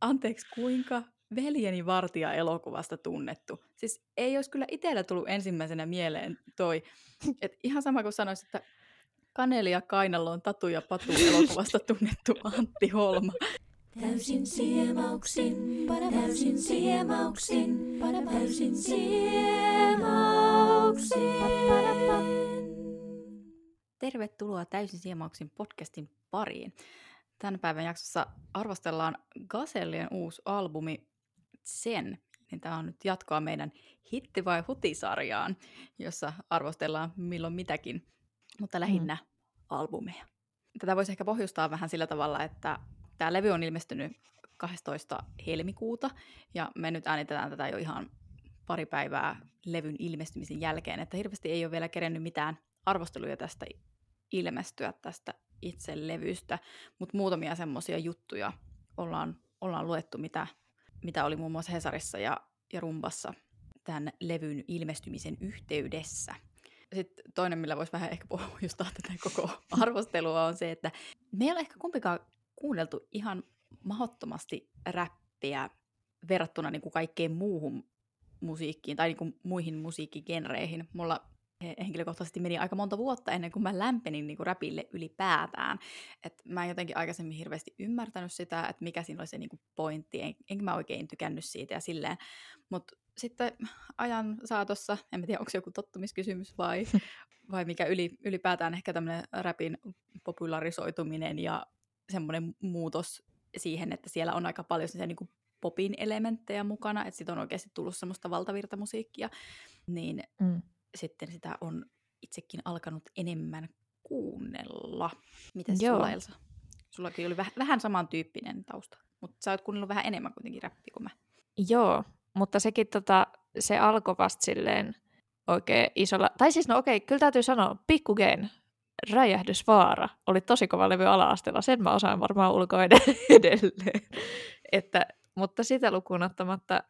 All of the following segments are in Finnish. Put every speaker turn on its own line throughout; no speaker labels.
anteeksi, kuinka Veljeni vartija elokuvasta tunnettu. Siis ei olisi kyllä itsellä tullut ensimmäisenä mieleen toi, että ihan sama kuin sanoisit, että Kaneli ja Kainalo Tatu ja Patu elokuvasta tunnettu Antti Holma. Täysin siemauksin, täysin siemauksin, täysin siemauksin. Tervetuloa Täysin siemauksin podcastin pariin. Tämän päivän jaksossa arvostellaan Gazellien uusi albumi Sen. Niin tämä on nyt jatkoa meidän Hitti vai Huti-sarjaan, jossa arvostellaan milloin mitäkin, mutta lähinnä mm. albumeja. Tätä voisi ehkä pohjustaa vähän sillä tavalla, että tämä levy on ilmestynyt 12. helmikuuta, ja me nyt äänitetään tätä jo ihan pari päivää levyn ilmestymisen jälkeen, että hirveästi ei ole vielä kerennyt mitään arvosteluja tästä ilmestyä tästä itse levystä, mutta muutamia semmoisia juttuja ollaan, ollaan luettu, mitä, mitä oli muun muassa Hesarissa ja, ja Rumbassa tämän levyn ilmestymisen yhteydessä. Sitten toinen, millä voisi vähän ehkä pohjustaa tätä koko arvostelua, on se, että me ei ole ehkä kumpikaan kuunneltu ihan mahdottomasti räppiä verrattuna niin kuin kaikkeen muuhun musiikkiin tai niin kuin muihin musiikkigenreihin. Mulla henkilökohtaisesti meni aika monta vuotta ennen kuin mä lämpenin niin kuin räpille ylipäätään. Et mä en jotenkin aikaisemmin hirveästi ymmärtänyt sitä, että mikä siinä oli se niin kuin pointti, en, enkä mä oikein tykännyt siitä ja silleen. Mutta sitten ajan saatossa, en tiedä onko se joku tottumiskysymys vai, vai mikä yli, ylipäätään ehkä tämmöinen räpin popularisoituminen ja semmoinen muutos siihen, että siellä on aika paljon se niin kuin popin elementtejä mukana, että siitä on oikeasti tullut semmoista valtavirtamusiikkia, niin mm sitten sitä on itsekin alkanut enemmän kuunnella. Miten sulla Elsa? Sullakin oli väh- vähän samantyyppinen tausta, mutta sä oot kuunnellut vähän enemmän kuitenkin räppiä kuin mä.
Joo, mutta sekin tota, se alkoi vasta silleen oikein isolla, tai siis no okei, kyllä täytyy sanoa, Pikkugeen Räjähdysvaara oli tosi kova levy ala-asteella, sen mä osaan varmaan ulkoa edelleen. Että, mutta sitä lukuun ottamatta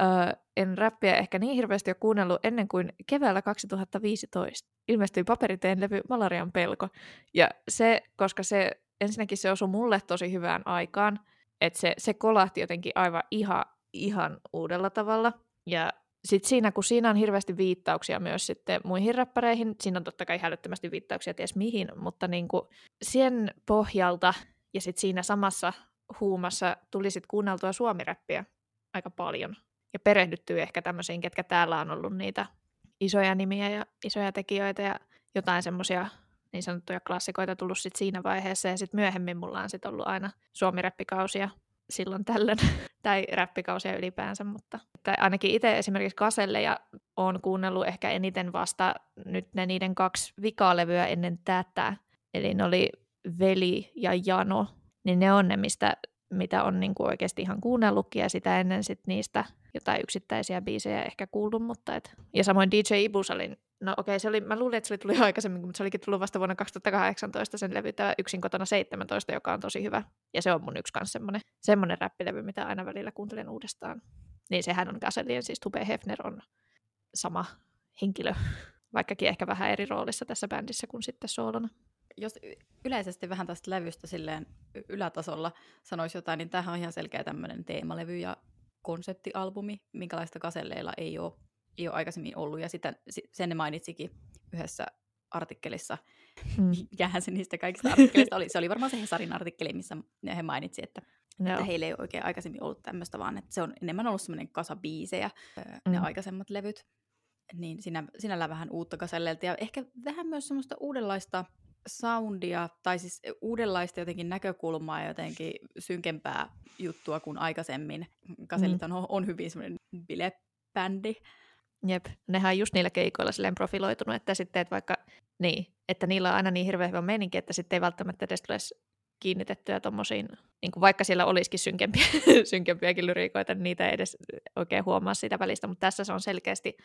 Öö, en räppiä ehkä niin hirveästi ole kuunnellut ennen kuin keväällä 2015 ilmestyi paperiteen levy Malarian pelko. Ja se, koska se ensinnäkin se osui mulle tosi hyvään aikaan, että se, se kolahti jotenkin aivan ihan, ihan uudella tavalla. Ja sitten siinä, kun siinä on hirveästi viittauksia myös sitten muihin räppäreihin, siinä on totta kai hälyttömästi viittauksia ties mihin, mutta niin kuin sen pohjalta ja sitten siinä samassa huumassa tuli sitten kuunneltua suomiräppiä aika paljon ja perehdyttyy ehkä tämmöisiin, ketkä täällä on ollut niitä isoja nimiä ja isoja tekijöitä ja jotain semmoisia niin sanottuja klassikoita tullut sit siinä vaiheessa. Ja sitten myöhemmin mulla on sit ollut aina suomireppikausia silloin tällöin, tai räppikausia ylipäänsä, mutta että ainakin itse esimerkiksi Kaselle ja on kuunnellut ehkä eniten vasta nyt ne niiden kaksi vikalevyä ennen tätä, eli ne oli Veli ja Jano, niin ne on ne, mistä mitä on niin kuin oikeasti ihan kuunnellutkin ja sitä ennen sit niistä jotain yksittäisiä biisejä ehkä kuullut. Mutta et. Ja samoin DJ Ibus oli, no okei, se oli, mä luulin, että se oli tullut aikaisemmin, mutta se olikin tullut vasta vuonna 2018 sen levy tämä Yksin kotona 17, joka on tosi hyvä. Ja se on mun yksi kanssa semmoinen, semmoinen räppilevy, mitä aina välillä kuuntelen uudestaan. Niin sehän on Gasellien, siis Tube Hefner on sama henkilö, vaikkakin ehkä vähän eri roolissa tässä bändissä kuin sitten soolona
jos yleisesti vähän tästä levystä silleen ylätasolla sanoisi jotain, niin tämähän on ihan selkeä tämmöinen teemalevy ja konseptialbumi, minkälaista kaselleilla ei ole, ei ole aikaisemmin ollut. Ja sitä, sen ne mainitsikin yhdessä artikkelissa. Hmm. Mikähän se niistä kaikista artikkeleista oli? Se oli varmaan se Hesarin artikkeli, missä he mainitsi, että, no. että heillä ei ole oikein aikaisemmin ollut tämmöistä, vaan että se on enemmän ollut semmoinen kasa biisejä, hmm. ne aikaisemmat levyt. Niin siinä, sinällään vähän uutta kaselleilta ja ehkä vähän myös semmoista uudenlaista soundia, tai siis uudenlaista jotenkin näkökulmaa ja jotenkin synkempää juttua kuin aikaisemmin. Kaselit mm. on, on hyvin semmoinen bilebändi.
Jep, nehän on just niillä keikoilla silleen profiloitunut, että sitten että vaikka, niin, että niillä on aina niin hirveän hyvä meininki, että sitten ei välttämättä edes tule kiinnitettyä tuommoisiin, niin kuin vaikka siellä olisikin synkempiä, synkempiäkin lyriikoita, niin niitä ei edes oikein huomaa siitä välistä, mutta tässä se on selkeästi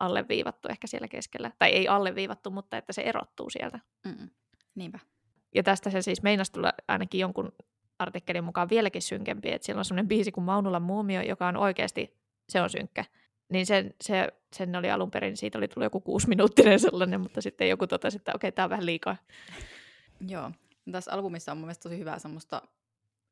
alleviivattu ehkä siellä keskellä. Tai ei alleviivattu, mutta että se erottuu sieltä.
Mm. Niinpä.
Ja tästä se siis meinasi tulla ainakin jonkun artikkelin mukaan vieläkin synkempi, että siellä on semmoinen biisi kuin Maunulan muumio, joka on oikeasti, se on synkkä. Niin sen, se, sen oli alun perin, siitä oli tullut joku kuusi minuuttinen sellainen, mutta sitten joku totesi, että okei, tämä on vähän liikaa.
Joo. Tässä albumissa on mun mielestä tosi hyvää semmoista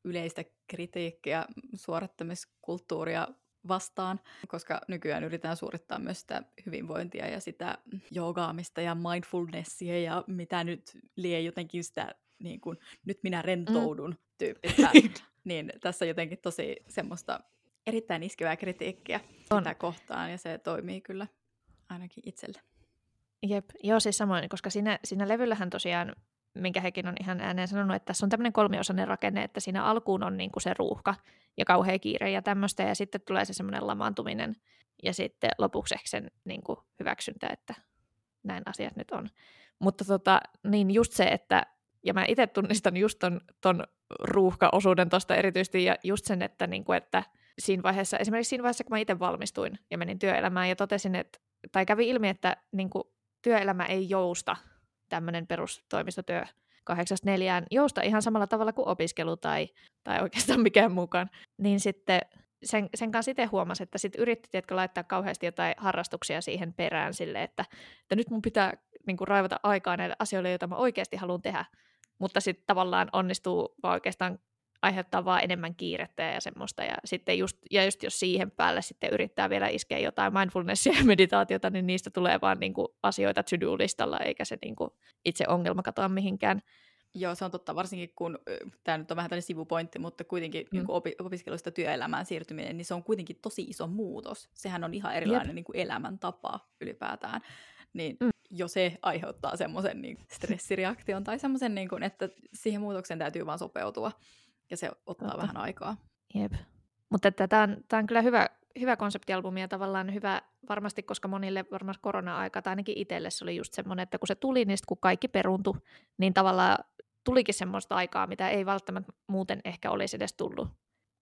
yleistä kritiikkiä suorittamiskulttuuria vastaan, koska nykyään yritetään suorittaa myös sitä hyvinvointia ja sitä joogaamista ja mindfulnessia ja mitä nyt lie jotenkin sitä niin kuin, nyt minä rentoudun mm. tyyppistä. niin tässä jotenkin tosi semmoista erittäin iskevää kritiikkiä on. sitä kohtaan ja se toimii kyllä ainakin itselle.
Jep, joo siis samoin, koska siinä, siinä levyllähän tosiaan, minkä hekin on ihan ääneen sanonut, että tässä on tämmöinen kolmiosainen rakenne, että siinä alkuun on niinku se ruuhka ja kauhea kiire ja tämmöistä, ja sitten tulee se semmoinen lamaantuminen, ja sitten lopuksi ehkä sen niinku hyväksyntä, että näin asiat nyt on. Mutta tota, niin just se, että, ja mä itse tunnistan just ton, ton ruuhkaosuuden tuosta erityisesti, ja just sen, että, niinku, että siinä vaiheessa, esimerkiksi siinä vaiheessa, kun mä itse valmistuin ja menin työelämään ja totesin, että, tai kävi ilmi, että niin kuin, työelämä ei jousta, tämmöinen perustoimistotyö kahdeksasta neljään, jousta ihan samalla tavalla kuin opiskelu tai, tai oikeastaan mikään mukaan, niin sitten sen, sen kanssa itse huomasi, että sitten yritti tiedätkö, laittaa kauheasti jotain harrastuksia siihen perään sille, että, että nyt mun pitää niin kuin, raivata aikaa näille asioille, joita mä oikeasti haluan tehdä, mutta sitten tavallaan onnistuu vaan oikeastaan aiheuttaa vaan enemmän kiirettä ja semmoista. Ja, sitten just, ja just jos siihen päälle sitten yrittää vielä iskeä jotain mindfulnessia ja meditaatiota, niin niistä tulee vaan niin kuin asioita to-do-listalla, eikä se niin kuin itse ongelma katoa mihinkään.
Joo, se on totta, varsinkin kun, tämä nyt on vähän tällainen sivupointti, mutta kuitenkin mm. niin kuin opi- opiskelusta työelämään siirtyminen, niin se on kuitenkin tosi iso muutos. Sehän on ihan erilainen niin kuin elämäntapa ylipäätään. Niin mm. jo se aiheuttaa semmoisen niin stressireaktion tai semmoisen, niin kuin, että siihen muutokseen täytyy vaan sopeutua ja se ottaa Totta. vähän aikaa.
Jep. Mutta tämä on, tää on kyllä hyvä, hyvä konseptialbumi ja tavallaan hyvä varmasti, koska monille varmasti korona-aika, tai ainakin itselle se oli just semmoinen, että kun se tuli, niin kun kaikki peruntui, niin tavallaan tulikin semmoista aikaa, mitä ei välttämättä muuten ehkä olisi edes tullut.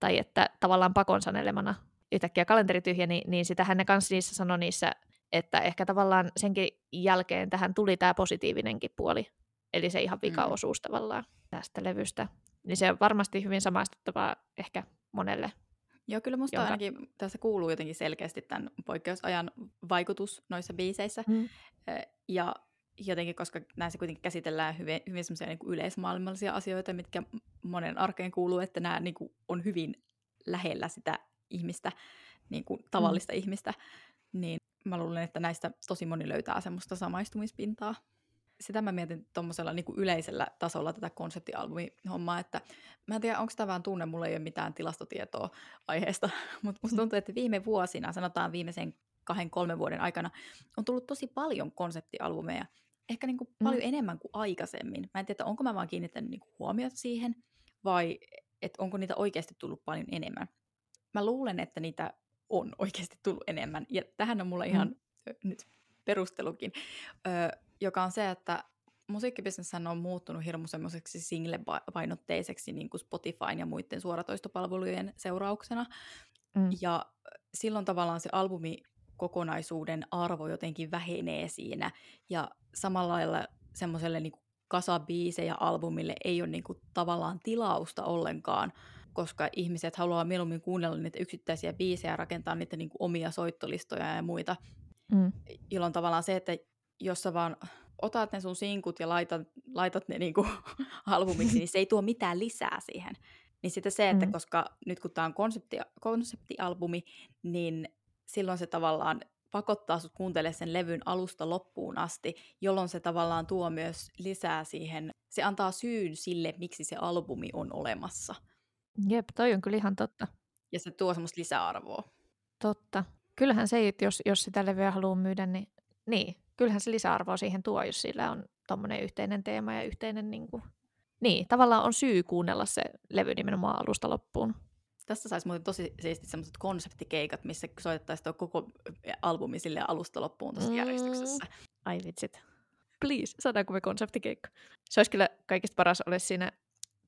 Tai että tavallaan pakon sanelemana yhtäkkiä kalenteri tyhjeni, niin sitähän ne kanssa niissä sanoi niissä, että ehkä tavallaan senkin jälkeen tähän tuli tämä positiivinenkin puoli. Eli se ihan vikaosuus mm. tavallaan tästä levystä. Niin se on varmasti hyvin samaistuttavaa ehkä monelle.
Joo, kyllä musta jonka... ainakin tässä kuuluu jotenkin selkeästi tämän poikkeusajan vaikutus noissa biiseissä. Mm. Ja jotenkin, koska näissä kuitenkin käsitellään hyvin, hyvin semmoisia niin yleismaailmallisia asioita, mitkä monen arkeen kuuluu, että nämä niin kuin, on hyvin lähellä sitä ihmistä, niin kuin, tavallista mm. ihmistä, niin mä luulen, että näistä tosi moni löytää semmoista samaistumispintaa sitä mä mietin tuommoisella niin yleisellä tasolla tätä konseptialbumi-hommaa, että mä en tiedä, onko tämä vaan tunne, mulla ei ole mitään tilastotietoa aiheesta, mutta musta tuntuu, että viime vuosina, sanotaan viimeisen kahden, kolmen vuoden aikana, on tullut tosi paljon konseptialbumeja, ehkä niin kuin mm. paljon enemmän kuin aikaisemmin. Mä en tiedä, onko mä vaan kiinnittänyt niin huomiota siihen, vai että onko niitä oikeasti tullut paljon enemmän. Mä luulen, että niitä on oikeasti tullut enemmän, ja tähän on mulla ihan mm. nyt perustelukin. Öö, joka on se, että musiikkibisnes on muuttunut hirmu semmoiseksi single-painotteiseksi niin kuin Spotifyn ja muiden suoratoistopalvelujen seurauksena. Mm. Ja silloin tavallaan se albumi kokonaisuuden arvo jotenkin vähenee siinä. Ja samalla lailla semmoiselle niin kasa biisejä albumille ei ole niin kuin tavallaan tilausta ollenkaan, koska ihmiset haluaa mieluummin kuunnella niitä yksittäisiä biisejä, rakentaa niitä niin kuin omia soittolistoja ja muita. Mm. Jolloin tavallaan se, että jos sä vaan otat ne sun sinkut ja laitat, laitat ne niinku albumiksi, niin se ei tuo mitään lisää siihen. Niin sitten se, että mm. koska nyt kun tämä on konsepti, konseptialbumi, niin silloin se tavallaan pakottaa sut kuuntelemaan sen levyn alusta loppuun asti, jolloin se tavallaan tuo myös lisää siihen, se antaa syyn sille, miksi se albumi on olemassa.
Jep, toi on kyllä ihan totta.
Ja se tuo semmoista lisäarvoa.
Totta. Kyllähän se, että jos, jos sitä levyä haluaa myydä, niin, niin kyllähän se lisäarvoa siihen tuo, jos sillä on tuommoinen yhteinen teema ja yhteinen, niin, kuin, niin tavallaan on syy kuunnella se levy nimenomaan alusta loppuun.
Tässä saisi muuten tosi siisti semmoiset konseptikeikat, missä soitettaisiin tuo koko albumi sille alusta loppuun tuossa mm. järjestyksessä.
Ai vitsit. Please, saadaanko me konseptikeikka? Se olisi kyllä kaikista paras olisi siinä.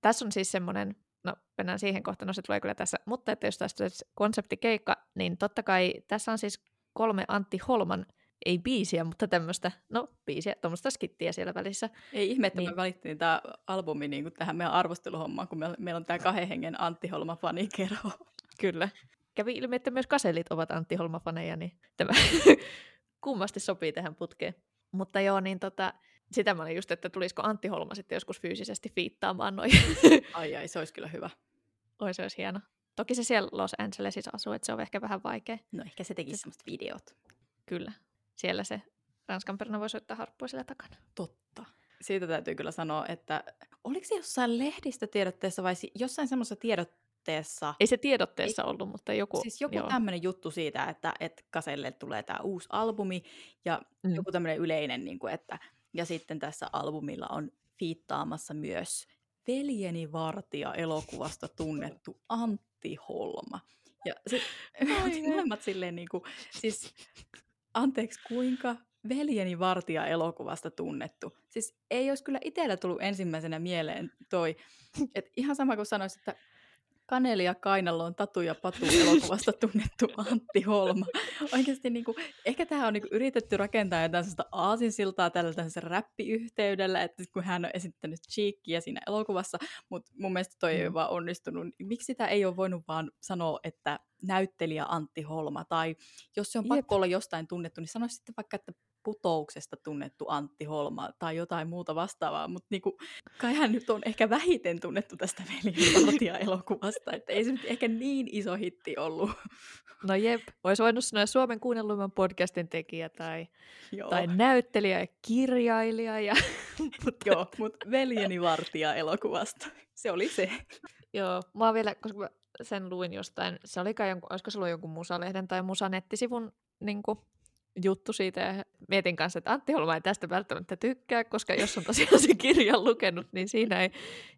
Tässä on siis semmoinen, no mennään siihen kohtaan, no se tulee kyllä tässä, mutta että jos tästä olisi konseptikeikka, niin totta kai tässä on siis kolme Antti Holman ei biisiä, mutta tämmöistä, no biisiä, tuommoista skittiä siellä välissä.
Ei ihme, että niin. me valittiin tämä albumi niin kuin tähän meidän arvosteluhommaan, kun meillä, meillä on tämä kahden hengen Antti Holma.
Kyllä. Kävi ilmi, että myös kaselit ovat Antti Holma faneja, niin tämä kummasti sopii tähän putkeen. Mutta joo, niin tota, sitä mä olin just, että tulisiko Antti Holma sitten joskus fyysisesti fiittaamaan noin.
ai ai, se olisi kyllä hyvä.
Oi, se olisi hieno. Toki se siellä Los Angelesissa asuu, että se on ehkä vähän vaikea.
No ehkä se tekisi semmoista videot.
Kyllä. Siellä se Ranskan peruna voi soittaa harppua sillä takana.
Totta. Siitä täytyy kyllä sanoa, että oliko se jossain lehdistötiedotteessa vai si- jossain semmoisessa tiedotteessa,
Ei se tiedotteessa ollut, mutta joku...
siis joku tämmöinen juttu siitä, että, että Kaselle tulee tämä uusi albumi ja
Mm.
joku tämmöinen yleinen, niin kuin, että ja sitten tässä albumilla on fiittaamassa myös Veljeni Vartija elokuvasta tunnettu Antti Holma. Ja
Ai
molemmat silleen niin kuin, siis anteeksi kuinka Veljeni Vartija elokuvasta tunnettu. Siis ei olisi kyllä itsellä tullut ensimmäisenä mieleen toi, että ihan sama kuin sanoisit, että Kaneli ja Kainaloon Tatu ja Patu elokuvasta tunnettu Antti Holma. Oikeasti niin kuin, ehkä tähän on niin kuin, yritetty rakentaa jotain sellaista aasinsiltaa tällä tällaisella räppiyhteydellä, että kun hän on esittänyt Cheekkiä siinä elokuvassa, mutta mun mielestä toi ei ole
Mm.
vaan onnistunut. Miksi sitä ei ole voinut vaan sanoa, että näyttelijä Antti Holma, tai jos se on
Jep.
pakko olla jostain tunnettu, niin sano sitten vaikka, että putouksesta tunnettu Antti Holma tai jotain muuta vastaavaa, mutta niinku, kai hän nyt on ehkä vähiten tunnettu tästä Veljen elokuvasta, että ei se nyt ehkä niin iso hitti ollut.
No jep, olisi voinut sanoa Suomen kuunnelluimman podcastin tekijä tai,
Joo,
tai näyttelijä ja kirjailija. Ja, mutta,
Joo mutta Veljeni Vartija elokuvasta, se oli se.
joo, mä oon vielä, koska mä sen luin jostain, se oli kai jonkun, olisiko se ollut jonkun musalehden tai musanettisivun niin kuin, juttu siitä ja mietin kanssa, että Antti Holma ei tästä välttämättä tykkää, koska jos on tosiaan se kirjan lukenut, niin siinä ei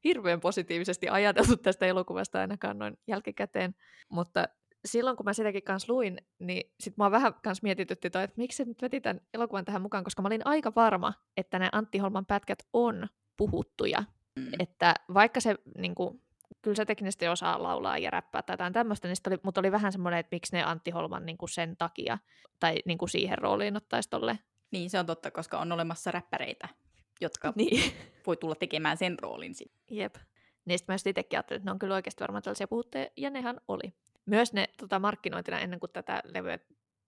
hirveän positiivisesti ajateltu tästä elokuvasta ainakaan noin jälkikäteen. Mutta silloin kun mä sitäkin kanssa luin, niin sit mä vähän kanssa mietitytti toi, että miksi se nyt veti tämän elokuvan tähän mukaan, koska mä olin aika varma, että nämä Antti Holman pätkät on puhuttuja.
Mm.
Että vaikka se niin kuin, kyllä se teknisesti osaa laulaa ja räppää tai jotain tämmöistä, niin oli, mutta oli vähän semmoinen, että miksi ne Antti Holman niin kuin sen takia tai niin kuin siihen rooliin ottaisi tolle.
Niin, se on totta, koska on olemassa räppäreitä, jotka
Niin.
voi tulla tekemään sen roolin.
Jep. Niistä mä just itsekin ajattelin, että ne on kyllä oikeasti varmaan tällaisia puhutteja, ja nehän oli. Myös ne tota, markkinointina ennen kuin tätä levyä,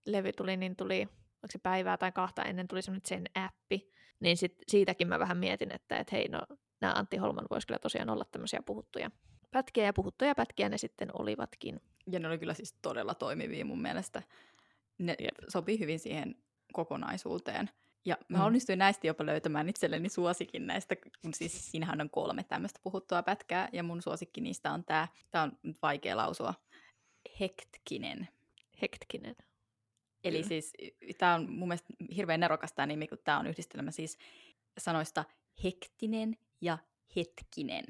levy tuli, niin tuli, onko se päivää tai kahta ennen tuli semmoinen sen appi, niin sit, siitäkin mä vähän mietin, että et hei, no nämä Antti Holman voisi kyllä tosiaan olla tämmöisiä puhuttuja pätkiä, ja puhuttuja pätkiä ne sitten olivatkin.
Ja ne oli kyllä siis todella toimivia mun mielestä. Ne
Jep.
sopii hyvin siihen kokonaisuuteen. Ja mä
Mm.
mm. onnistuin näistä jopa löytämään itselleni suosikin näistä, kun siis siinähän on kolme tämmöistä puhuttua pätkää, ja mun suosikki niistä on tää, tää on nyt vaikea lausua, Hektkinen.
Hektinen.
Eli
Kyllä.
siis tämä on mun mielestä hirveän nerokas tämä nimi, kun tämä on yhdistelmä siis sanoista hektinen ja hetkinen.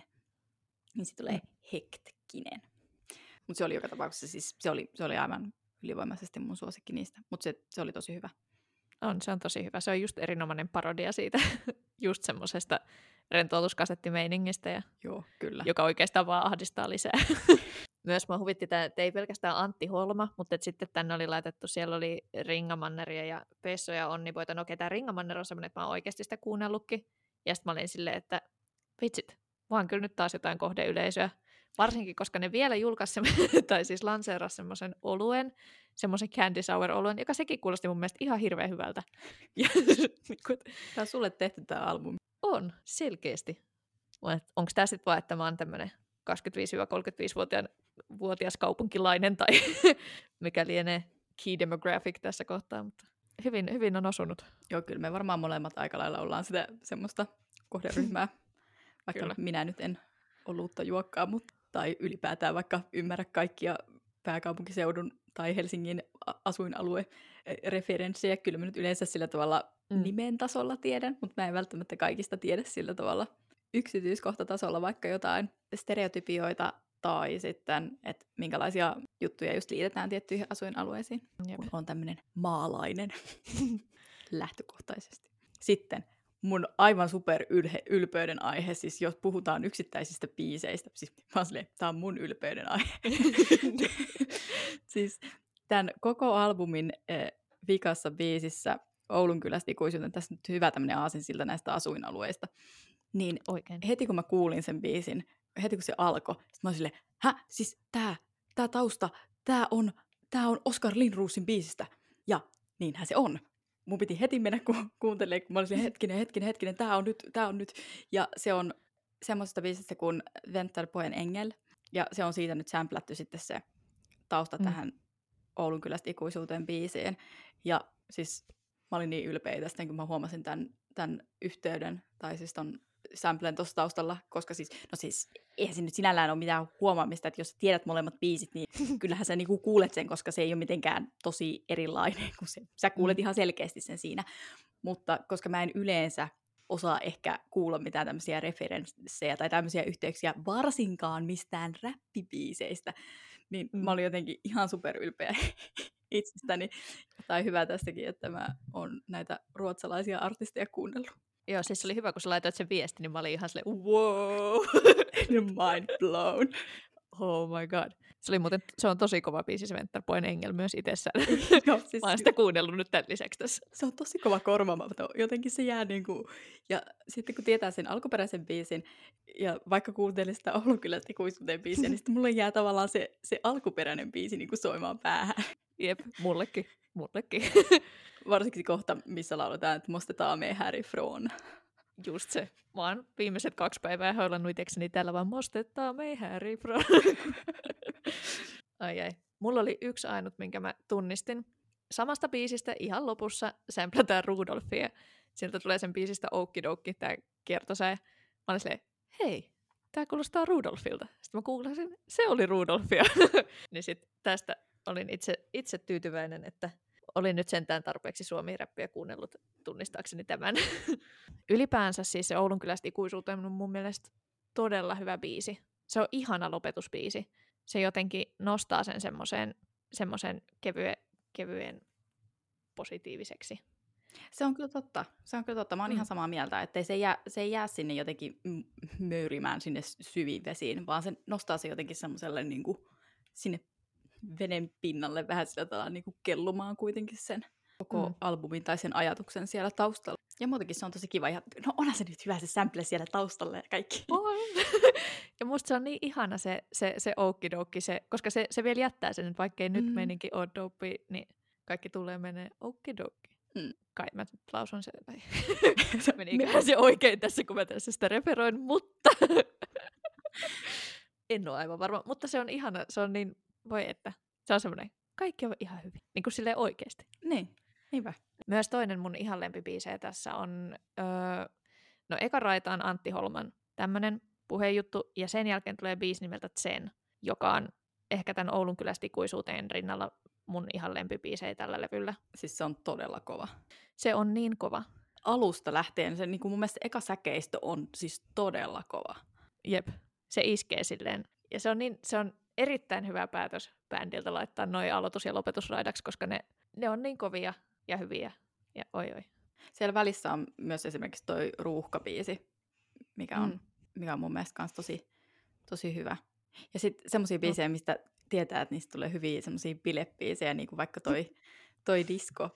Niin se tulee
Mm.
hektkinen. Mutta se oli joka tapauksessa siis, se oli, se oli aivan ylivoimaisesti mun suosikki niistä, mutta se, se oli tosi hyvä.
On, se on tosi hyvä. Se on just erinomainen parodia siitä, just semmoisesta rentoutuskasettimeiningistä, ja,
Joo, kyllä.
joka oikeastaan vaan ahdistaa lisää. Myös mä huvitti, tää, että ei pelkästään Antti Holma, mutta et sitten tänne oli laitettu, siellä oli Ringamanneria ja Pesso ja Onni Poita. No okei, tämä Ringamanner on semmoinen, että mä oon oikeasti sitä kuunnellutkin. Ja sitten mä olin silleen, että vitsit, vaan kyllä nyt taas jotain kohdeyleisöä. Varsinkin, koska ne vielä julkaisi, tai siis lanseerasi semmoisen oluen, semmoisen candy sour oluen, joka sekin kuulosti mun mielestä ihan hirveän hyvältä. Et
Tämä on sulle tehty tämä albumi.
on, selkeästi. Onko tämä sitten vaan, että mä oon tämmöinen 25-35-vuotias vuotias kaupunkilainen tai mikä lienee key demographic tässä kohtaa, mutta hyvin, hyvin on osunut.
Joo, kyllä me varmaan molemmat aika lailla ollaan sitä semmoista kohderyhmää, vaikka
Kyllä.
minä nyt en olutta juokkaa, mutta, tai ylipäätään vaikka ymmärrä kaikkia pääkaupunkiseudun tai Helsingin asuinalue eh, referenssejä. Kyllä mä nyt yleensä sillä tavalla
mm.
nimen tasolla tiedän, mutta mä en välttämättä kaikista tiedä sillä tavalla yksityiskohtatasolla vaikka jotain stereotypioita tai sitten, että minkälaisia juttuja just liitetään tiettyihin asuinalueisiin
Jep.
kun on tämmöinen maalainen lähtökohtaisesti. Sitten mun aivan super ylhe, ylpeyden aihe, siis jos puhutaan yksittäisistä biiseistä, siis mä oon silleen, tää on mun ylpeyden aihe. siis tämän koko albumin äh, vikassa biisissä Oulun kylästä ikuisuuteen, tässä nyt hyvä tämmöinen aasinsilta näistä asuinalueista, niin
Oikein.
heti kun mä kuulin sen biisin, heti kun se alkoi, sit mä olin silleen, hä, siis tää, tää tausta, tää on, tää on Oskar Lindruusin biisistä. Ja niinhän se on. Mun piti heti mennä ku- kuuntelemaan, kun mä olin silleen, hetkinen, hetkinen, hetkinen, tää on nyt, tää on nyt. Ja se on semmoisesta biisistä kuin Väntar på en ängel. Ja se on siitä nyt sämplätty sitten se tausta
mm.
tähän Oulun kylästä ikuisuuteen biisiin. Ja siis mä olin niin ylpeä tästä, kun mä huomasin tämän, tämän yhteyden, tai siis ton samplen tuossa taustalla, koska siis, no siis, eihän se nyt sinällään ole mitään huomaamista, että jos tiedät molemmat biisit, niin kyllähän sä niinku kuulet sen, koska se ei ole mitenkään tosi erilainen kuin se. Sä kuulet
Mm.
ihan selkeästi sen siinä. Mutta koska mä en yleensä osaa ehkä kuulla mitään tämmöisiä referenssejä tai tämmöisiä yhteyksiä, varsinkaan mistään räppibiiseistä, niin
Mm.
mä olin jotenkin ihan super ylpeä itsestäni. Tai hyvä tästäkin, että mä oon näitä ruotsalaisia artisteja kuunnellut.
Joo, siis se oli hyvä, kun sä laitoit sen viesti, niin mä olin ihan silleen, wow!
Mind blown.
oh my god. Se oli muuten, se on tosi kova biisi se Ventar Poin Engel myös itsessään.
Joo, siis
mä oon sitä kuunnellut nyt tämän lisäksi tässä.
se on tosi kova korvaamaton. Jotenkin se jää niinku... Ja sitten kun tietää sen alkuperäisen biisin, ja vaikka kuuntelee sitä Oulun kyllä ikuisuuteen biisiä, niin sitten mulle jää tavallaan se, se alkuperäinen biisi niinku soimaan päähän.
Jep, mullekin, mullekin.
Varsinkin kohta, missä lauletaan, että mostetaan me härifrån.
Just se. Mä oon viimeiset kaksi päivää hoilannut itekseni täällä vaan mostettaa me Pro. ai ai. Mulla oli yksi ainut, minkä mä tunnistin. Samasta biisistä ihan lopussa sämplätään Rudolfia. Sieltä tulee sen biisistä Oukkidoukki, tää kiertosää. Mä olin silleen, hei, tää kuulostaa Rudolfilta. Sitten mä googlasin, se oli Rudolfia. niin sit tästä olin itse, itse tyytyväinen, että olin nyt sentään tarpeeksi suomi-räppiä kuunnellut tunnistaakseni tämän. Ylipäänsä siis se Oulun kylästä ikuisuuteen on mun mielestä todella hyvä biisi. Se on ihana lopetusbiisi. Se jotenkin nostaa sen semmoisen semmoisen kevyen, kevyen positiiviseksi.
Se on kyllä totta. Se on kyllä totta. Mä oon
Mm.
ihan samaa mieltä, että se, jää, se ei jää sinne jotenkin möyrimään sinne syviin vesiin, vaan se nostaa se jotenkin semmoiselle niin kuin, sinne veden pinnalle vähän sillä tavalla niin kuin kellumaan kuitenkin sen koko Mm. albumin tai sen ajatuksen siellä taustalla. Ja muutenkin se on tosi kiva. Ja, no onhan se nyt hyvä se sample siellä taustalla ja kaikki.
On. ja musta se on niin ihana se, se, se oukkidoukki, se, koska se, se vielä jättää sen, että vaikkei nyt
Mm.
meininki ole dope, niin kaikki tulee menee oukkidoukki.
Mm.
Kai mä nyt lausun sen. Tai... Meniköhän se oikein tässä, kun mä tässä sitä referoin, mutta en ole aivan varma. Mutta se on ihana, se on niin, voi että, se on semmoinen, kaikki on ihan hyvin, niin kuin silleen oikeasti.
Niin, niinpä.
Myös toinen mun ihan lempibiisejä tässä on, öö, no eka raita on Antti Holman, tämmönen puheenjuttu, ja sen jälkeen tulee biisi nimeltä Zen, joka on ehkä tämän Oulun kylästä ikuisuuteen rinnalla mun ihan lempibiisejä tällä levyllä.
Siis se on todella kova.
Se on niin kova.
Alusta lähtien se niin kuin mun mielestä eka säkeistö on siis todella kova.
Jep, se iskee silleen. Ja se on, niin, se on erittäin hyvä päätös bändiltä laittaa noin aloitus- ja lopetusraidaksi, koska ne, ne on niin kovia ja hyviä. Ja oi oi.
Siellä välissä on myös esimerkiksi toi ruuhkabiisi, mikä on,
Mm.
mikä on mun mielestä kans tosi, tosi hyvä. Ja sitten semmoisia biisejä, mistä tietää, että niistä tulee hyviä semmoisia bilebiisejä, niin kuin vaikka toi, toi disco,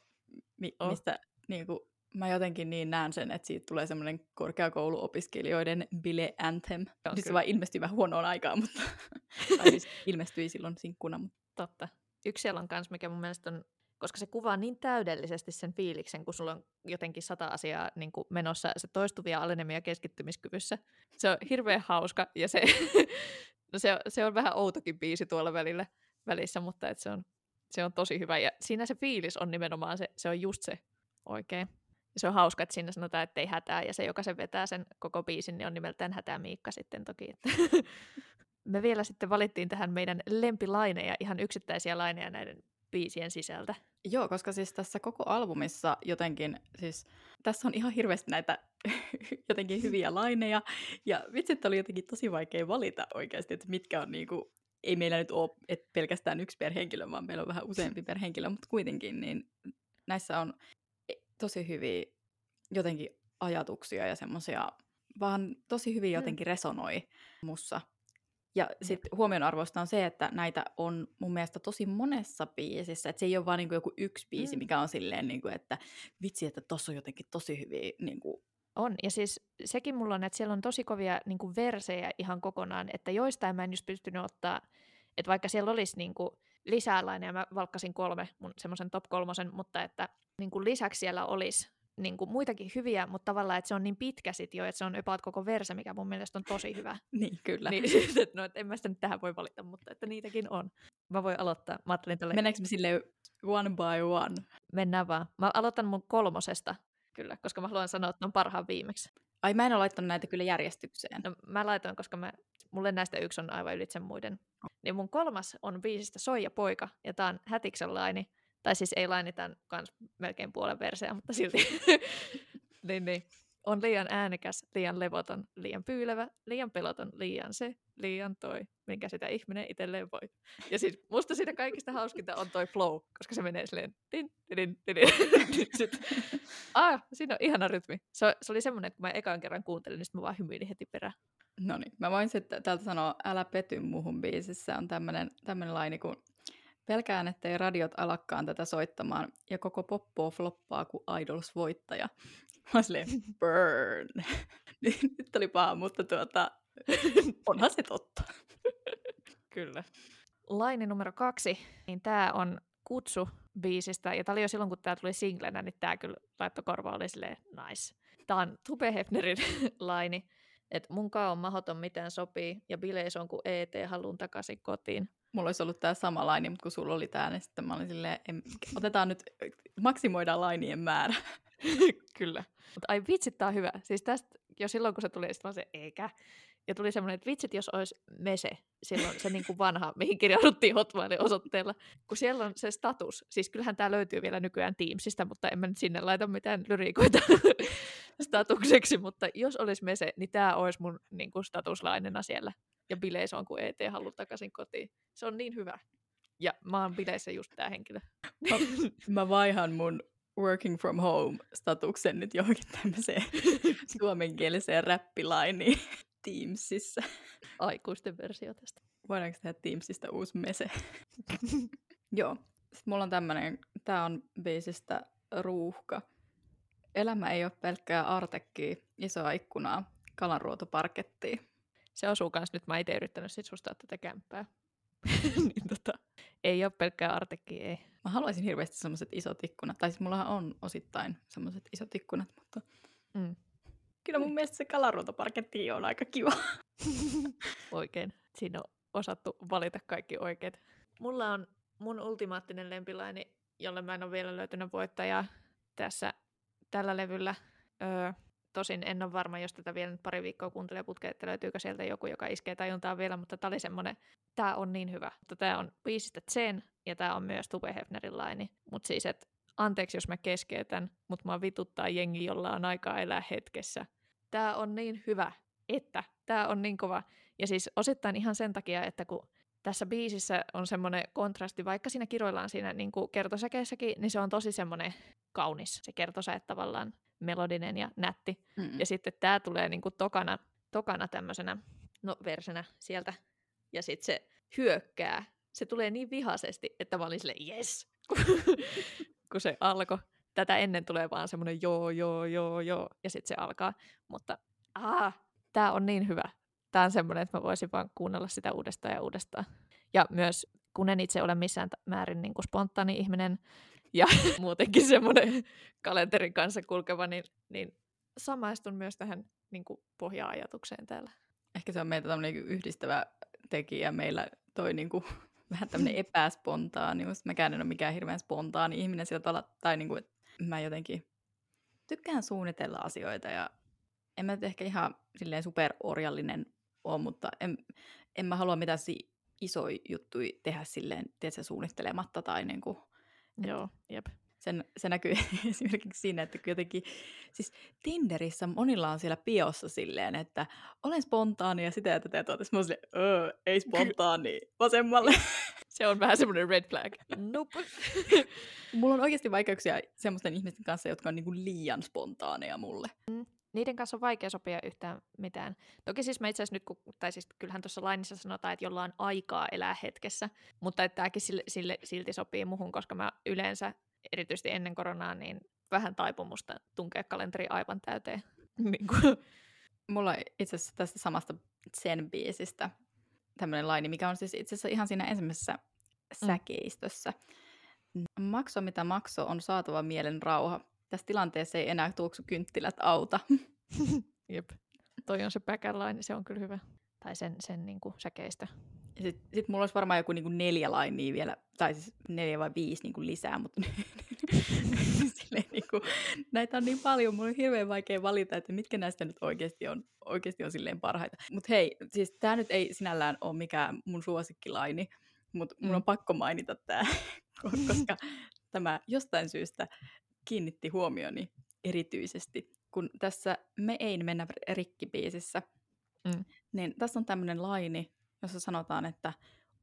mi-
Oh.
mistä niin kuin, mä jotenkin niin näen sen, että siitä tulee semmoinen korkeakouluopiskelijoiden bile anthem. Nyt se
kyllä.
vaan ilmestyi vähän huonoon aikaan, mutta tai siis ilmestyi silloin sinkkuna. Mutta
Totta. Yksi siellä on kans, mikä mun mielestä on, koska se kuvaa niin täydellisesti sen fiiliksen, kun sulla on jotenkin sata asiaa niin kuin menossa, se toistuvia alenemia keskittymiskyvyssä. Se on hirveän hauska ja se, no se, on, se on vähän outokin biisi tuolla välillä, välissä, mutta et se, on, se on tosi hyvä. Ja siinä se fiilis on nimenomaan se, se on just se oikein. Se on hauska, että siinä sanotaan, että ei hätää, ja se, joka se vetää sen koko biisin, niin on nimeltään Hätää Miikka sitten toki. Me vielä sitten valittiin tähän meidän lempilaineja, ihan yksittäisiä laineja näiden biisien sisältä.
Joo, koska siis tässä koko albumissa jotenkin, siis tässä on ihan hirveästi näitä jotenkin hyviä laineja, ja vitsit oli jotenkin tosi vaikea valita oikeasti, että mitkä on niinku, ei meillä nyt ole et pelkästään yksi per henkilö, vaan meillä on vähän useampi per henkilö, mutta kuitenkin, niin näissä on tosi hyviä jotenkin ajatuksia ja semmoisia, vaan tosi hyvin jotenkin resonoi mussa. Ja sitten huomionarvoista on se, että näitä on mun mielestä tosi monessa biisissä. Että se ei ole vaan niinku joku yksi biisi,
Mm.
mikä on silleen, niinku, että vitsi, että tossa on jotenkin tosi hyviä niinku,
On, ja siis sekin mulla on, että siellä on tosi kovia niin kuin versejä ihan kokonaan, että joistain mä en just pystynyt ottaa, että vaikka siellä olisi niin kuin lisää laineja, mä valkkasin kolme, mun semmoisen top kolmosen, mutta että niin kuin lisäksi siellä olisi niin kuin, muitakin hyviä, mutta tavallaan, että se on niin pitkä sit jo, että se on about koko verse, mikä mun mielestä on tosi hyvä.
niin, kyllä.
Niin, no, että en mä sitä nyt tähän voi valita, mutta että niitäkin on. Mä voin aloittaa. Mä ajattelin tälle...
Meneekö me sille one by one?
Mennään vaan. Mä aloitan mun kolmosesta, kyllä, koska mä haluan sanoa, että ne on parhaan viimeksi.
Ai mä en ole laittanut näitä kyllä järjestykseen.
No, mä laitoin, koska mä, mulle näistä yksi on aivan ylitse muiden. Niin mun kolmas on biisistä Soija poika, ja tää on Hätiksen laini. Tai siis ei laini, tämän kans melkein puolen verseä, mutta silti. niin, niin. On liian äänekäs, liian levoton, liian pyylevä, liian peloton, liian se, liian toi, minkä sitä ihminen itselleen voi. Ja siis musta siitä kaikista hauskinta on toi flow, koska se menee silleen din, din, din, din. Sitten, ah, siinä on ihana rytmi. Se, se oli semmoinen, että kun mä ekan kerran kuuntelin, niin mä vaan hymyilin heti perään.
No niin, mä voin sitten täältä sanoa Älä pety muuhun biisissä on tämmöinen laini kuin Pelkään, ettei radiot alakkaan tätä soittamaan ja koko poppoo floppaa kuin Idols-voittaja. Mä silleen, burn. Nyt oli paha, mutta tuota, onhan se totta.
Kyllä. Laini numero kaksi, niin tämä on kutsu biisistä, ja tämä oli jo silloin, kun tämä tuli singlenä, niin tämä kyllä laittokorva oli silleen nice. Tämä on Tube Hefnerin laini, että munkaan on mahoton mitään sopii, ja bileis on kuin ET haluun takaisin kotiin.
Mulla olisi ollut tämä sama laini, mutta kun sulla oli tämä, niin sitten mä olin silleen, en, otetaan nyt, maksimoidaan lainien määrä.
Kyllä. Mutta ai vitsit, tää on hyvä. Siis tästä jo silloin, kun se tuli, sitten mä se eikä. Ja tuli semmoinen, että vitsit, jos olisi Mese, silloin se niin kuin vanha, mihin kirjauduttiin Hotmailin osoitteella, kun siellä on se status. Siis kyllähän tämä löytyy vielä nykyään Teamsista, mutta en mä nyt sinne laita mitään lyriikoita statukseksi, mutta jos olisi Mese, niin tämä olisi mun niin kuin statuslainena siellä. Ja bileissä on, kun ET haluaa takaisin kotiin. Se on niin hyvä. Ja mä oon bileissä just tämä henkilö.
Mä, mä vaihan mun working from home statuksen nyt johonkin tämmöiseen suomenkieliseen räppilainiin Teamsissa.
Aikuisten versio tästä.
Voidaanko tehdä Teamsista uusi mese? Joo. Sitten mulla on tämmönen, tää on biisistä Ruuhka. Elämä ei ole pelkkää artekkiä, isoa ikkunaa, kalanruotoparkettia.
Se osuu kans nyt, mä itse yrittänyt sit susta tätä kämppää. niin tota, ei ole pelkkää artekkiä, ei.
Mä haluaisin hirveästi semmoiset isot ikkunat. Tai siis mullahan on osittain semmoiset isot ikkunat, mutta mm. Kyllä mun mielestä se kalaruotoparketti on aika kiva.
Oikein. Siinä on osattu valita kaikki oikeat. Mulla on mun ultimaattinen lempilaini, jolle mä en ole vielä löytynyt voittajaa tässä tällä levyllä. Öö, Tosin en ole varma, jos tätä vielä nyt pari viikkoa kuuntelee putkeen, että löytyykö sieltä joku, joka iskee tajuntaa vielä, mutta tämä oli semmoinen, tämä on niin hyvä. Tämä on biisistä Zen ja tämä on myös Tube Hefnerin laini. Mutta siis, että anteeksi, jos mä keskeytän, mutta mä vituttaa jengi, jolla on aikaa elää hetkessä. Tämä on niin hyvä, että tämä on niin kova. Ja siis osittain ihan sen takia, että kun tässä biisissä on semmoinen kontrasti, vaikka siinä kiroillaan siinä niin kuin kertosäkeessäkin, niin se on tosi semmoinen kaunis se kertosäe tavallaan melodinen ja nätti. Mm. Ja sitten tämä tulee niin kuin tokana, tokana tämmöisenä no, versenä sieltä. Ja sitten se hyökkää. Se tulee niin vihaisesti, että mä olin silleen, yes, kun se alkoi. Tätä ennen tulee vaan semmoinen joo, joo, joo, joo, ja sitten se alkaa. Mutta ah, tämä on niin hyvä. Tämä on semmoinen, että mä voisin vaan kuunnella sitä uudestaan ja uudestaan. Ja myös, kun en itse ole missään määrin niin kuin spontaani ihminen, ja muutenkin semmoinen kalenterin kanssa kulkeva, niin, niin samaistun myös tähän niin kuin pohja-ajatukseen täällä.
Ehkä se on meitä yhdistävä tekijä meillä toi niin kuin, vähän tämmöinen epäspontaani. Mäkään en ole mikään hirveän spontaani ihminen sillä tavalla, tai niin kuin, mä jotenkin tykkään suunnitella asioita ja en mä nyt ehkä ihan silleen superorjallinen ole, mutta en, en mä halua mitään si- isoja juttuja tehdä silleen, tiedätkö, suunnittelematta tai niin kuin,
Joo, jep.
Sen, se näkyy esimerkiksi siinä, että jotenkin, siis Tinderissä monilla on siellä piossa silleen, että olen spontaani ja sitä ja tätä ja tuota. Mä silleen, öö, ei spontaani, vasemmalle.
Se on vähän semmoinen red flag.
Nope. Mulla on oikeasti vaikeuksia semmoisten ihmisten kanssa, jotka on niinku liian spontaaneja mulle.
Mm niiden kanssa on vaikea sopia yhtään mitään. Toki siis mä itse asiassa nyt, kun, tai siis kyllähän tuossa lainissa sanotaan, että jolla on aikaa elää hetkessä, mutta että tämäkin sille, sille, silti sopii muhun, koska mä yleensä, erityisesti ennen koronaa, niin vähän taipumusta tunkea kalenteri aivan täyteen. niin kuin.
Mulla on itse asiassa tästä samasta sen biisistä tämmöinen laini, mikä on siis itse asiassa ihan siinä ensimmäisessä mm. säkeistössä. Makso mitä makso on saatava mielen rauha tässä tilanteessa ei enää tuoksukynttilät auta.
Jep. Toi on se backline, se on kyllä hyvä. Tai sen, sen niin kuin säkeistä.
Sitten sit mulla olisi varmaan joku niinku neljä lainia vielä, tai siis neljä vai viisi niinku lisää, mutta silleen niinku, näitä on niin paljon, mulla on hirveän vaikea valita, että mitkä näistä nyt oikeasti on, oikeasti on silleen parhaita. Mutta hei, siis tämä nyt ei sinällään ole mikään mun suosikkilaini, mutta mun on mm. pakko mainita tämä, koska tämä jostain syystä kiinnitti huomioni erityisesti, kun tässä Me ei mennä rikkibiisissä, mm. niin tässä on tämmöinen laini, jossa sanotaan, että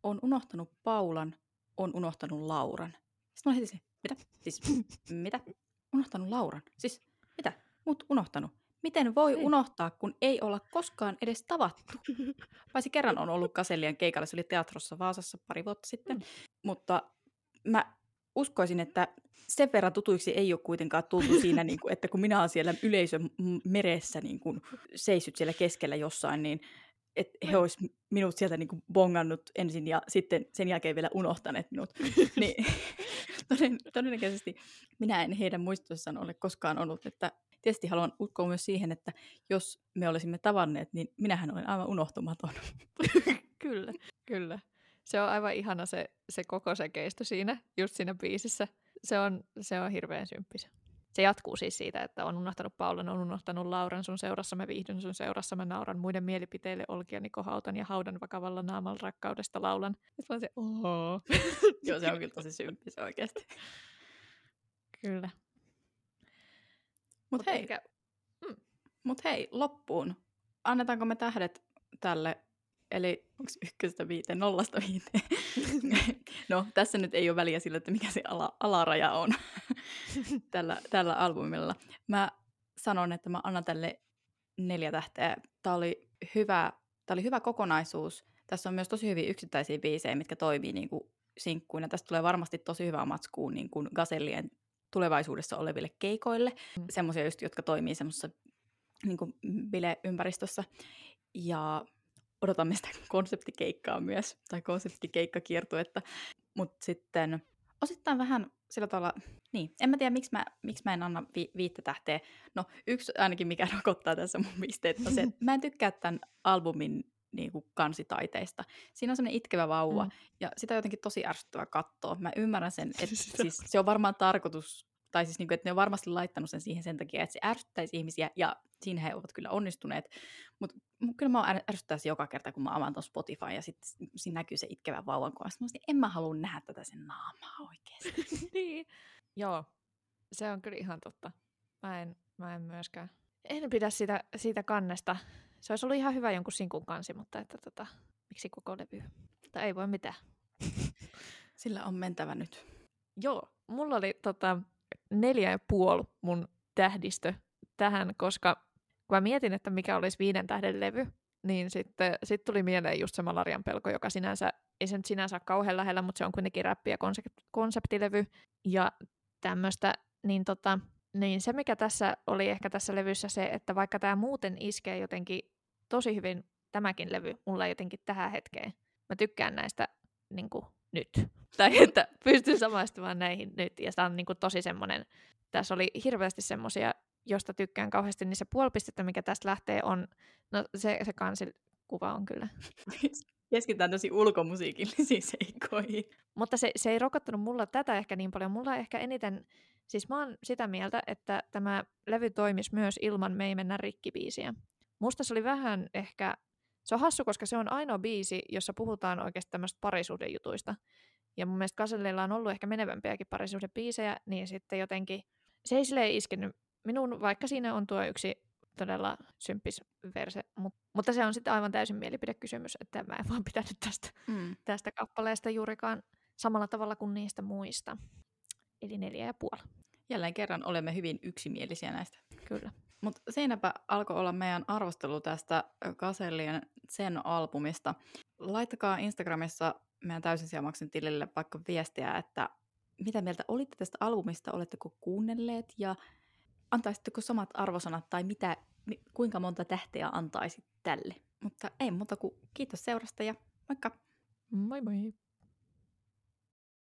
on unohtanut Paulan, on unohtanut Lauran. Sitten mä heti se, mitä? Siis, mitä? Unohtanut Lauran? Siis, mitä? Mut unohtanut. Miten voi ei. unohtaa, kun ei olla koskaan edes tavattu? Paitsi kerran on ollut Kasellian keikalla, se oli teatrossa Vaasassa pari vuotta sitten. Mm. Mutta mä uskoisin, että sen verran tutuiksi ei ole kuitenkaan tultu siinä, niin kuin, että kun minä olen siellä yleisön meressä niin kuin, seisyt siellä keskellä jossain, niin että he olisivat minut sieltä niin kuin bongannut ensin ja sitten sen jälkeen vielä unohtaneet minut. niin, toden, todennäköisesti minä en heidän muistoissaan ole koskaan ollut, että tietysti haluan uskoa myös siihen, että jos me olisimme tavanneet, niin minähän olen aivan unohtumaton.
kyllä, kyllä. Se on aivan ihana se, se koko se keisto siinä, just siinä biisissä. Se on, se on hirveän symppis. Se jatkuu siis siitä, että on unohtanut Paulan, on unohtanut Lauran sun seurassa, mä viihdyn sun seurassa, mä nauran muiden mielipiteille olkiani kohautan ja haudan vakavalla naamalla rakkaudesta laulan. Sitten mä se, ooo.
Joo, se on kyllä tosi symppis oikeasti.
Kyllä.
Mut, Mut hei, eikä... mm. Mut hei, loppuun. Annetaanko me tähdet tälle Eli onko ykköstä viiteen, nollasta viiteen? no, tässä nyt ei ole väliä sillä, että mikä se ala, alaraja on tällä, tällä albumilla. Mä sanon, että mä annan tälle neljä tähteä. Tämä oli hyvä, oli hyvä kokonaisuus. Tässä on myös tosi hyviä yksittäisiä biisejä, mitkä toimii niin kuin sinkkuina. Tästä tulee varmasti tosi hyvää matskua niin kuin Gasellien tulevaisuudessa oleville keikoille. Mm. Semmoisia just, jotka toimii semmoisessa niin bile-ympäristössä. Ja odotamme sitä konseptikeikkaa myös, tai konseptikeikkakiertuetta. Mutta sitten osittain vähän sillä tavalla, niin, en mä tiedä, miksi mä, miksi mä en anna vi- viittä tähteä. No, yksi ainakin, mikä rokottaa tässä mun pisteet, on se, että mä en tykkää tämän albumin niin kuin kansitaiteista. Siinä on semmoinen itkevä vauva, mm. ja sitä on jotenkin tosi ärsyttävä katsoa. Mä ymmärrän sen, että siis se on varmaan tarkoitus tai siis niin kuin, että ne on varmasti laittanut sen siihen sen takia, että se ärsyttäisi ihmisiä, ja siinä he ovat kyllä onnistuneet. Mutta kyllä mä ärsyttäisi joka kerta, kun mä avaan tuon Spotify, ja sitten siinä näkyy se itkevä vauvan kuva. Sitten en mä halua nähdä tätä sen naamaa oikeasti.
niin. Joo, se on kyllä ihan totta. Mä en, mä en myöskään. En pidä siitä, siitä kannesta. Se olisi ollut ihan hyvä jonkun sinkun kansi, mutta että tota, miksi koko levy? Tai ei voi mitään.
Sillä on mentävä nyt.
Joo, mulla oli tota, neljä ja puoli mun tähdistö tähän, koska kun mä mietin, että mikä olisi viiden tähden levy, niin sitten sit tuli mieleen just se Malarian pelko, joka sinänsä, ei se nyt sinänsä ole kauhean lähellä, mutta se on kuitenkin räppi ja konseptilevy ja tämmöistä, niin, tota, niin se mikä tässä oli ehkä tässä levyssä se, että vaikka tämä muuten iskee jotenkin tosi hyvin tämäkin levy mulla jotenkin tähän hetkeen. Mä tykkään näistä niin kuin, nyt. Tai että pystyy samaistumaan näihin nyt. Ja tämä on niin kuin tosi semmoinen, tässä oli hirveästi semmoisia, josta tykkään kauheasti, niin se puolipistettä, mikä tästä lähtee, on, no se, se kansikuva on kyllä.
Keskitytään tosi ulkomusiikillisiin seikkoihin.
Mutta se, se ei rokottanut mulla tätä ehkä niin paljon. Mulla ehkä eniten, siis mä oon sitä mieltä, että tämä levy toimisi myös ilman Me ei mennä rikkibiisiä. Musta se oli vähän ehkä se on hassu, koska se on ainoa biisi, jossa puhutaan oikeasti tämmöistä parisuhdejutuista. Ja mun mielestä Kasellilla on ollut ehkä menevämpiäkin parisuhdebiisejä, niin sitten jotenkin se ei silleen iskenyt minun, vaikka siinä on tuo yksi todella symppis verse, mut, mutta se on sitten aivan täysin mielipidekysymys, että mä en vaan pitänyt tästä, mm. tästä kappaleesta juurikaan samalla tavalla kuin niistä muista. Eli neljä ja puoli.
Jälleen kerran olemme hyvin yksimielisiä näistä.
Kyllä.
Mutta siinäpä alkoi olla meidän arvostelu tästä Kasellien sen albumista. Laittakaa Instagramissa meidän täysin tilille vaikka viestiä, että mitä mieltä olitte tästä albumista, oletteko kuunnelleet ja antaisitteko samat arvosanat tai mitä, kuinka monta tähteä antaisit tälle. Mutta ei muuta kuin kiitos seurasta ja moikka!
Moi moi!